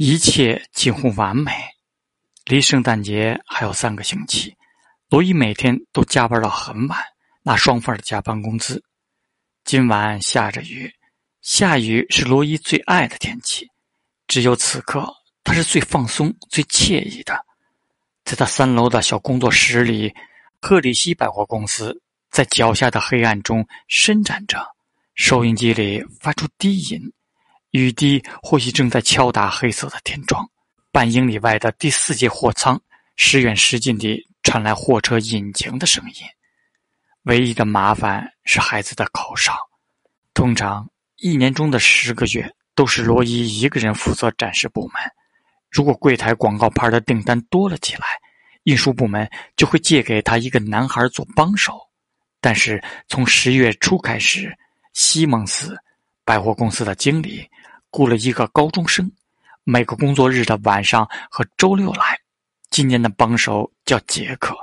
一切近乎完美。离圣诞节还有三个星期，罗伊每天都加班到很晚，拿双份的加班工资。今晚下着雨，下雨是罗伊最爱的天气，只有此刻，他是最放松、最惬意的。在他三楼的小工作室里，克里希百货公司在脚下的黑暗中伸展着，收音机里发出低音，雨滴或许正在敲打黑色的天窗。半英里外的第四节货仓，时远时近地传来货车引擎的声音。唯一的麻烦是孩子的口哨。通常一年中的十个月都是罗伊一个人负责展示部门。如果柜台广告牌的订单多了起来，运输部门就会借给他一个男孩做帮手。但是从十月初开始，西蒙斯百货公司的经理雇了一个高中生。每个工作日的晚上和周六来，今年的帮手叫杰克，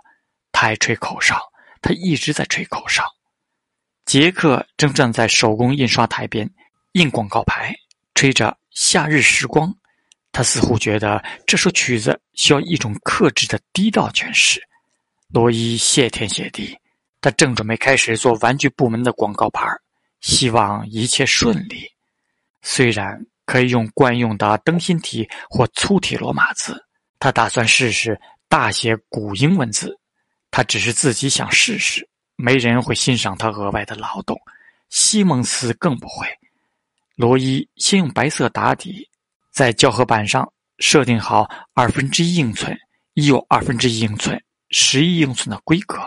他爱吹口哨，他一直在吹口哨。杰克正站在手工印刷台边印广告牌，吹着《夏日时光》，他似乎觉得这首曲子需要一种克制的低调诠释。罗伊谢天谢地，他正准备开始做玩具部门的广告牌，希望一切顺利。虽然。可以用惯用的灯芯体或粗体罗马字。他打算试试大写古英文字。他只是自己想试试，没人会欣赏他额外的劳动。西蒙斯更不会。罗伊先用白色打底，在胶合板上设定好二分之一英寸、一有二分之一英寸、十一英寸的规格。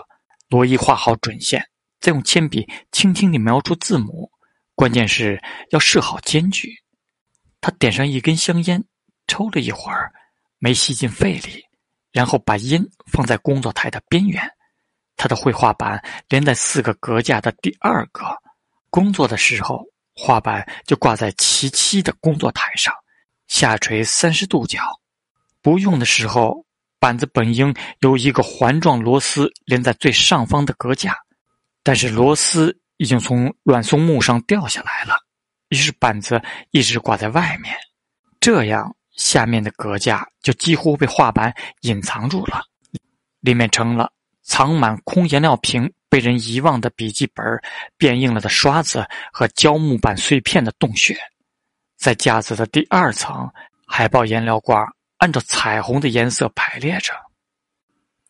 罗伊画好准线，再用铅笔轻轻地描出字母。关键是要设好间距。他点上一根香烟，抽了一会儿，没吸进肺里，然后把烟放在工作台的边缘。他的绘画板连在四个格架的第二个。工作的时候，画板就挂在齐七的工作台上，下垂三十度角；不用的时候，板子本应由一个环状螺丝连在最上方的格架，但是螺丝已经从软松木上掉下来了。于是板子一直挂在外面，这样下面的格架就几乎被画板隐藏住了，里面成了藏满空颜料瓶、被人遗忘的笔记本、变硬了的刷子和胶木板碎片的洞穴。在架子的第二层，海报颜料罐按照彩虹的颜色排列着。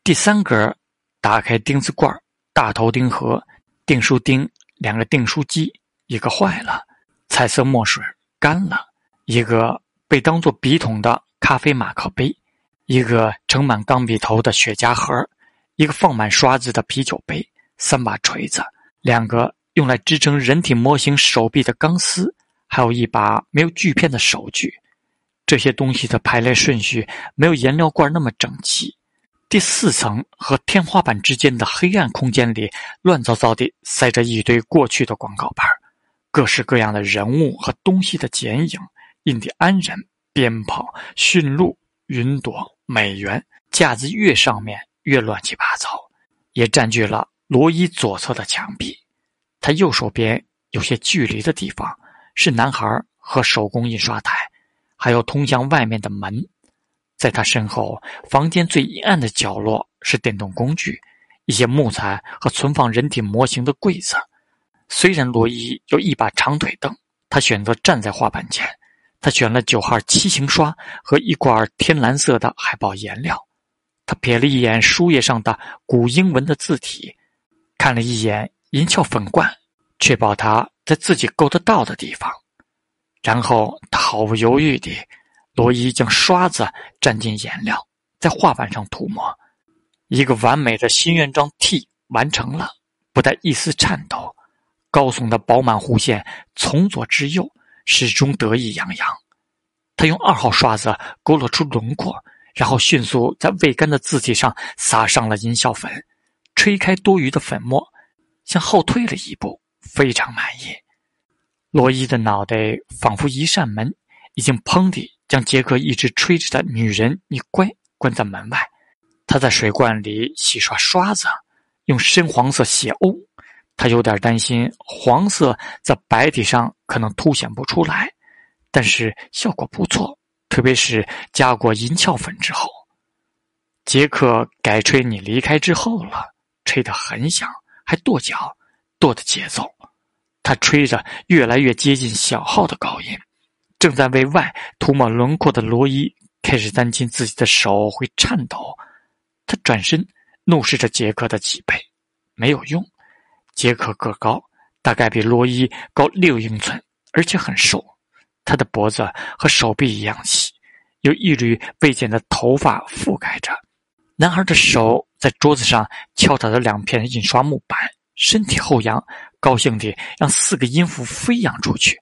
第三格，打开钉子罐、大头钉盒、订书钉、两个订书机，一个坏了。彩色墨水干了，一个被当作笔筒的咖啡马克杯，一个盛满钢笔头的雪茄盒，一个放满刷子的啤酒杯，三把锤子，两个用来支撑人体模型手臂的钢丝，还有一把没有锯片的手锯。这些东西的排列顺序没有颜料罐那么整齐。第四层和天花板之间的黑暗空间里，乱糟糟地塞着一堆过去的广告牌。各式各样的人物和东西的剪影，印第安人、鞭炮、驯鹿、云朵、美元，架子越上面越乱七八糟，也占据了罗伊左侧的墙壁。他右手边有些距离的地方是男孩和手工印刷台，还有通向外面的门。在他身后，房间最阴暗的角落是电动工具、一些木材和存放人体模型的柜子。虽然罗伊有一把长腿凳，他选择站在画板前。他选了九号七星刷和一罐天蓝色的海报颜料。他瞥了一眼书页上的古英文的字体，看了一眼银翘粉罐，确保它在自己够得到的地方。然后他毫不犹豫地，罗伊将刷子蘸进颜料，在画板上涂抹。一个完美的心愿章 T 完成了，不带一丝颤抖。高耸的饱满弧线从左至右，始终得意洋洋。他用二号刷子勾勒出轮廓，然后迅速在未干的字体上撒上了银硝粉，吹开多余的粉末，向后退了一步，非常满意。罗伊的脑袋仿佛一扇门，已经砰地将杰克一直吹着的“女人，你乖”关在门外。他在水罐里洗刷刷子，用深黄色写欧。他有点担心黄色在白底上可能凸显不出来，但是效果不错。特别是加过银翘粉之后。杰克改吹你离开之后了，吹得很响，还跺脚，跺的节奏。他吹着越来越接近小号的高音。正在为外涂抹轮廓的罗伊开始担心自己的手会颤抖。他转身怒视着杰克的脊背，没有用。杰克个高，大概比罗伊高六英寸，而且很瘦。他的脖子和手臂一样细，有一缕未剪的头发覆盖着。男孩的手在桌子上敲打着两片印刷木板，身体后仰，高兴地让四个音符飞扬出去。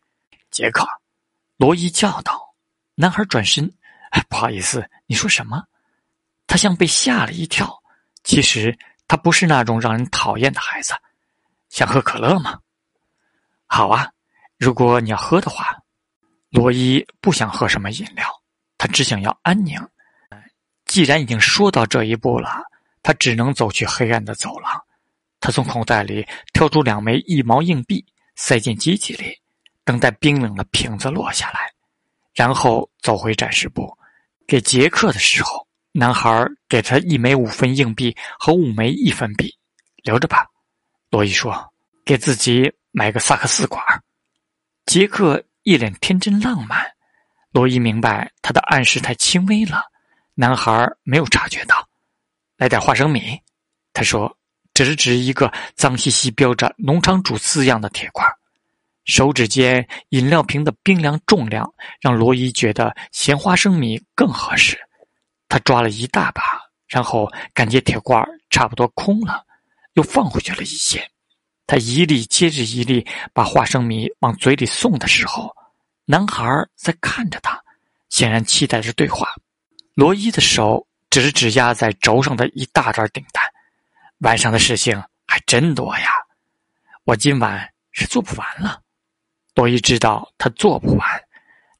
杰克，罗伊叫道。男孩转身：“不好意思，你说什么？”他像被吓了一跳。其实他不是那种让人讨厌的孩子。想喝可乐吗？好啊，如果你要喝的话。罗伊不想喝什么饮料，他只想要安宁。既然已经说到这一步了，他只能走去黑暗的走廊。他从口袋里挑出两枚一毛硬币，塞进机器里，等待冰冷的瓶子落下来，然后走回展示部。给杰克的时候，男孩给他一枚五分硬币和五枚一分币，留着吧。罗伊说：“给自己买个萨克斯管。”杰克一脸天真浪漫。罗伊明白他的暗示太轻微了。男孩没有察觉到，来点花生米。他说：“指了指一个脏兮兮、标着‘农场主’字样的铁罐。”手指间饮料瓶的冰凉重量让罗伊觉得咸花生米更合适。他抓了一大把，然后感觉铁罐差不多空了，又放回去了一些。他一粒接着一粒把花生米往嘴里送的时候，男孩在看着他，显然期待着对话。罗伊的手只是指压在轴上的一大袋订单，晚上的事情还真多呀！我今晚是做不完了。罗伊知道他做不完，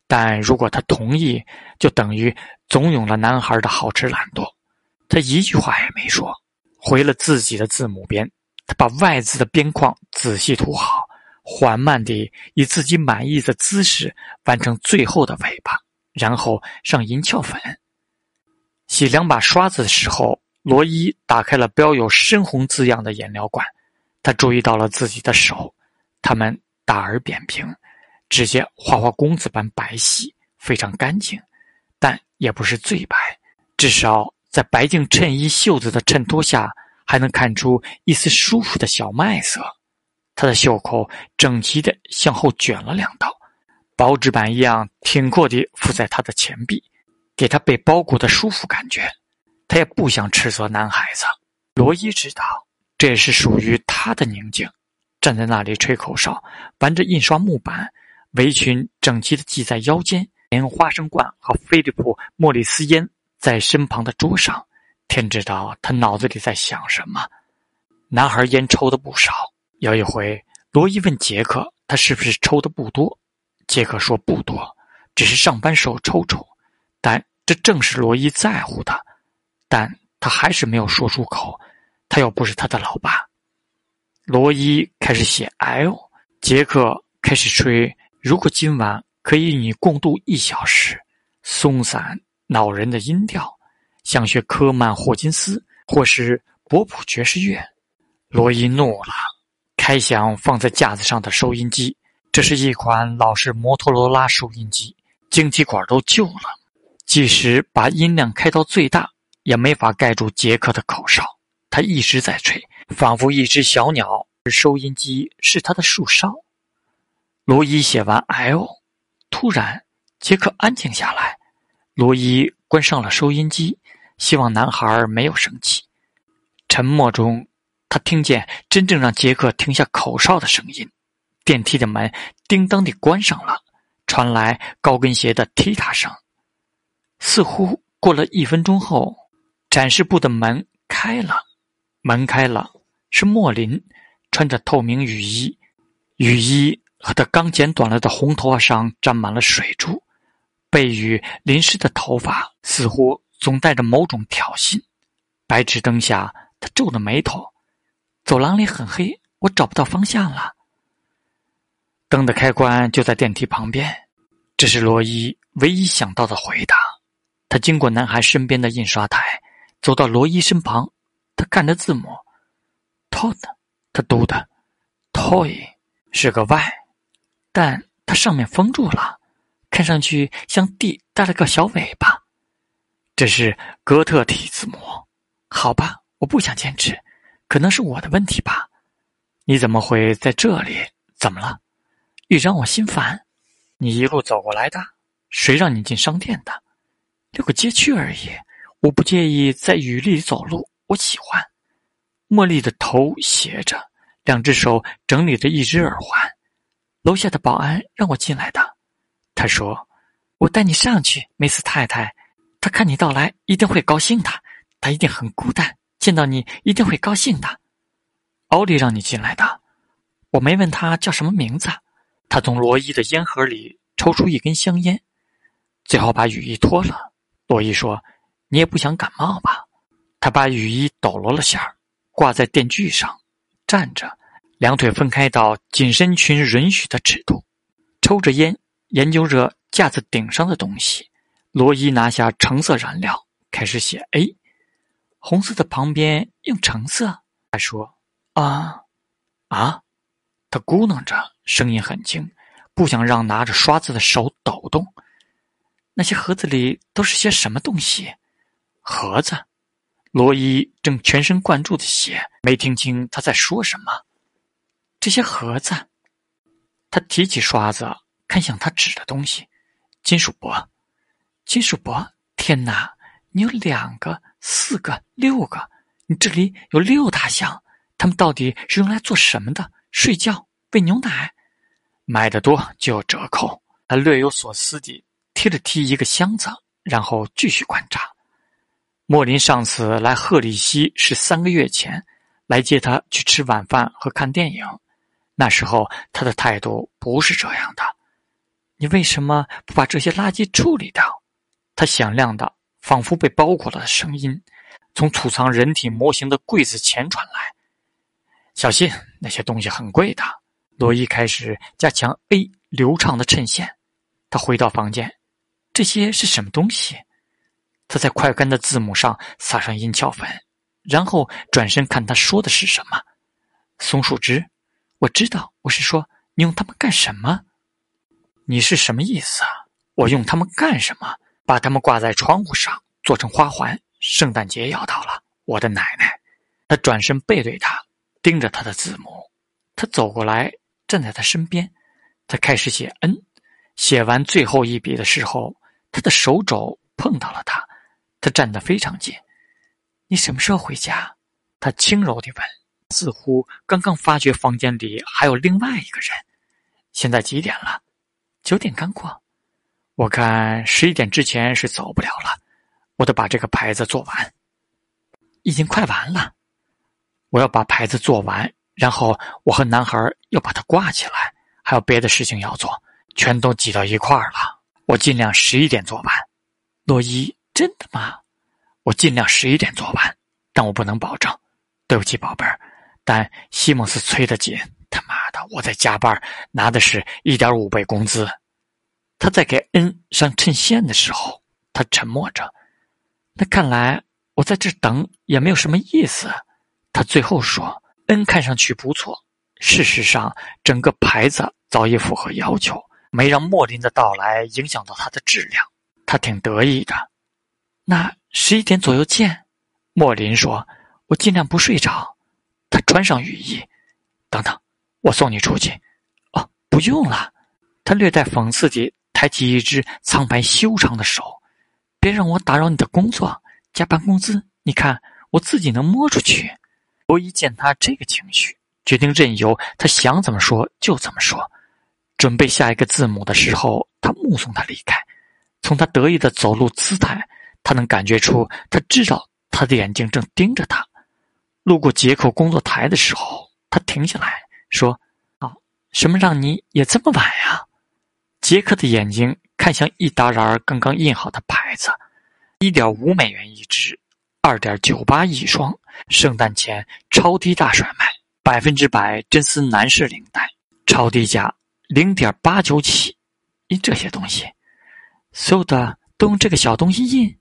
但如果他同意，就等于怂恿了男孩的好吃懒惰。他一句话也没说，回了自己的字母边。他把“外”字的边框仔细涂好，缓慢地以自己满意的姿势完成最后的尾巴，然后上银翘粉。洗两把刷子的时候，罗伊打开了标有深红字样的颜料罐。他注意到了自己的手，他们大而扁平，指甲花花公子般白皙，非常干净，但也不是最白。至少在白净衬衣袖子的衬托下，还能看出一丝舒服的小麦色。他的袖口整齐地向后卷了两道，薄纸板一样挺阔地附在他的前臂。给他被包裹的舒服感觉，他也不想斥责男孩子。罗伊知道，这也是属于他的宁静。站在那里吹口哨，玩着印刷木板，围裙整齐的系在腰间，连花生罐和菲利普·莫里斯烟在身旁的桌上。天知道他脑子里在想什么。男孩烟抽的不少。有一回，罗伊问杰克：“他是不是抽的不多？”杰克说：“不多，只是上班时候抽抽。”但这正是罗伊在乎的，但他还是没有说出口。他又不是他的老爸。罗伊开始写 L，杰克开始吹。如果今晚可以与你共度一小时，松散恼人的音调，想学科曼霍金斯或是博普爵士乐。罗伊怒了，开响放在架子上的收音机。这是一款老式摩托罗拉收音机，晶体管都旧了。即使把音量开到最大，也没法盖住杰克的口哨。他一直在吹，仿佛一只小鸟，收音机是他的树梢。罗伊写完 L，突然，杰克安静下来。罗伊关上了收音机，希望男孩没有生气。沉默中，他听见真正让杰克停下口哨的声音：电梯的门叮当地关上了，传来高跟鞋的踢踏声。似乎过了一分钟后，展示部的门开了。门开了，是莫林，穿着透明雨衣，雨衣和他刚剪短了的红头发上沾满了水珠，被雨淋湿的头发似乎总带着某种挑衅。白炽灯下，他皱着眉头。走廊里很黑，我找不到方向了。灯的开关就在电梯旁边，这是罗伊唯一想到的回答。他经过男孩身边的印刷台，走到罗伊身旁。他看着字母，“tot”，他读的 “toy” 是个 “y”，但它上面封住了，看上去像 “d” 带了个小尾巴。这是哥特体字母。好吧，我不想坚持，可能是我的问题吧。你怎么会在这里？怎么了？越让我心烦。你一路走过来的，谁让你进商店的？溜个街区而已。我不介意在雨里走路，我喜欢。茉莉的头斜着，两只手整理着一只耳环。楼下的保安让我进来的。他说：“我带你上去，梅斯太太。他看你到来，一定会高兴的。他一定很孤单，见到你一定会高兴的。”奥利让你进来的，我没问他叫什么名字。他从罗伊的烟盒里抽出一根香烟，最后把雨衣脱了。罗伊说：“你也不想感冒吧？”他把雨衣抖落了下挂在电锯上，站着，两腿分开到紧身裙允许的尺度，抽着烟，研究着架子顶上的东西。罗伊拿下橙色染料，开始写 A，红色的旁边用橙色。他说。啊，啊！他咕哝着，声音很轻，不想让拿着刷子的手抖动。那些盒子里都是些什么东西？盒子。罗伊正全神贯注的写，没听清他在说什么。这些盒子。他提起刷子，看向他指的东西。金属箔，金属箔。天哪！你有两个、四个、六个，你这里有六大箱。他们到底是用来做什么的？睡觉、喂牛奶，买的多就有折扣。他略有所思地踢了踢一个箱子，然后继续观察。莫林上次来赫里西是三个月前，来接他去吃晚饭和看电影。那时候他的态度不是这样的。你为什么不把这些垃圾处理掉？他响亮的，仿佛被包裹了的声音，从储藏人体模型的柜子前传来。小心，那些东西很贵的。罗伊开始加强 A 流畅的衬线。他回到房间，这些是什么东西？他在快干的字母上撒上银翘粉，然后转身看他说的是什么。松树枝，我知道。我是说，你用它们干什么？你是什么意思啊？我用它们干什么？把它们挂在窗户上，做成花环。圣诞节要到了，我的奶奶。他转身背对他。盯着他的字母，他走过来，站在他身边。他开始写 “n”，写完最后一笔的时候，他的手肘碰到了他。他站得非常近。你什么时候回家？他轻柔地问，似乎刚刚发觉房间里还有另外一个人。现在几点了？九点刚过。我看十一点之前是走不了了。我得把这个牌子做完。已经快完了。我要把牌子做完，然后我和男孩要把它挂起来，还有别的事情要做，全都挤到一块儿了。我尽量十一点做完。洛伊，真的吗？我尽量十一点做完，但我不能保证。对不起，宝贝儿，但西蒙斯催得紧。他妈的，我在加班，拿的是一点五倍工资。他在给恩上衬线的时候，他沉默着。那看来我在这等也没有什么意思。他最后说：“恩看上去不错，事实上，整个牌子早已符合要求，没让莫林的到来影响到它的质量。他挺得意的。那十一点左右见。”莫林说：“我尽量不睡着。”他穿上雨衣。等等，我送你出去。哦，不用了。他略带讽刺地抬起一只苍白修长的手。别让我打扰你的工作。加班工资，你看我自己能摸出去。罗伊见他这个情绪，决定任由他想怎么说就怎么说。准备下一个字母的时候，他目送他离开。从他得意的走路姿态，他能感觉出他知道他的眼睛正盯着他。路过杰克工作台的时候，他停下来说：“啊，什么让你也这么晚呀？”杰克的眼睛看向一沓沓刚刚印好的牌子，一点五美元一只。二点九八一双，圣诞前超低大甩卖，百分之百真丝男士领带，超低价零点八九起。印这些东西，所有的都用这个小东西印。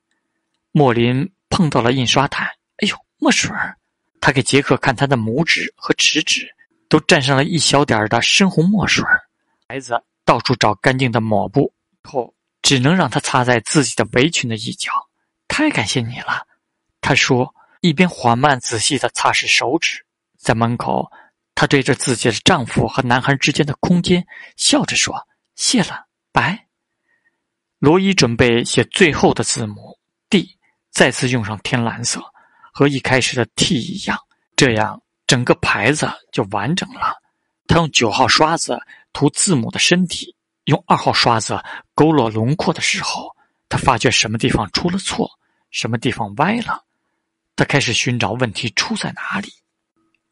莫林碰到了印刷台，哎呦，墨水儿！他给杰克看他的拇指和食指，都沾上了一小点的深红墨水儿。孩子到处找干净的抹布，后只能让他擦在自己的围裙的一角。太感谢你了，他说，一边缓慢仔细的擦拭手指。在门口，他对着自己的丈夫和男孩之间的空间笑着说：“谢了，拜。”罗伊准备写最后的字母再次用上天蓝色，和一开始的 T 一样，这样整个牌子就完整了。他用九号刷子涂字母的身体，用二号刷子勾勒轮廓的时候，他发觉什么地方出了错，什么地方歪了。他开始寻找问题出在哪里。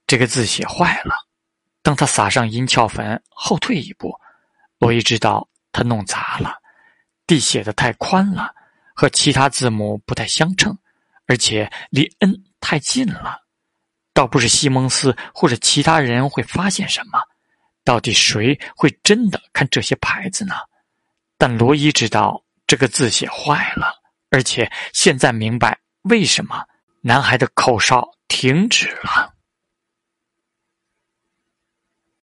这个字写坏了。当他撒上银翘粉，后退一步，罗伊知道他弄砸了。地写的太宽了，和其他字母不太相称，而且离 N 太近了。倒不是西蒙斯或者其他人会发现什么，到底谁会真的看这些牌子呢？但罗伊知道这个字写坏了，而且现在明白为什么男孩的口哨停止了。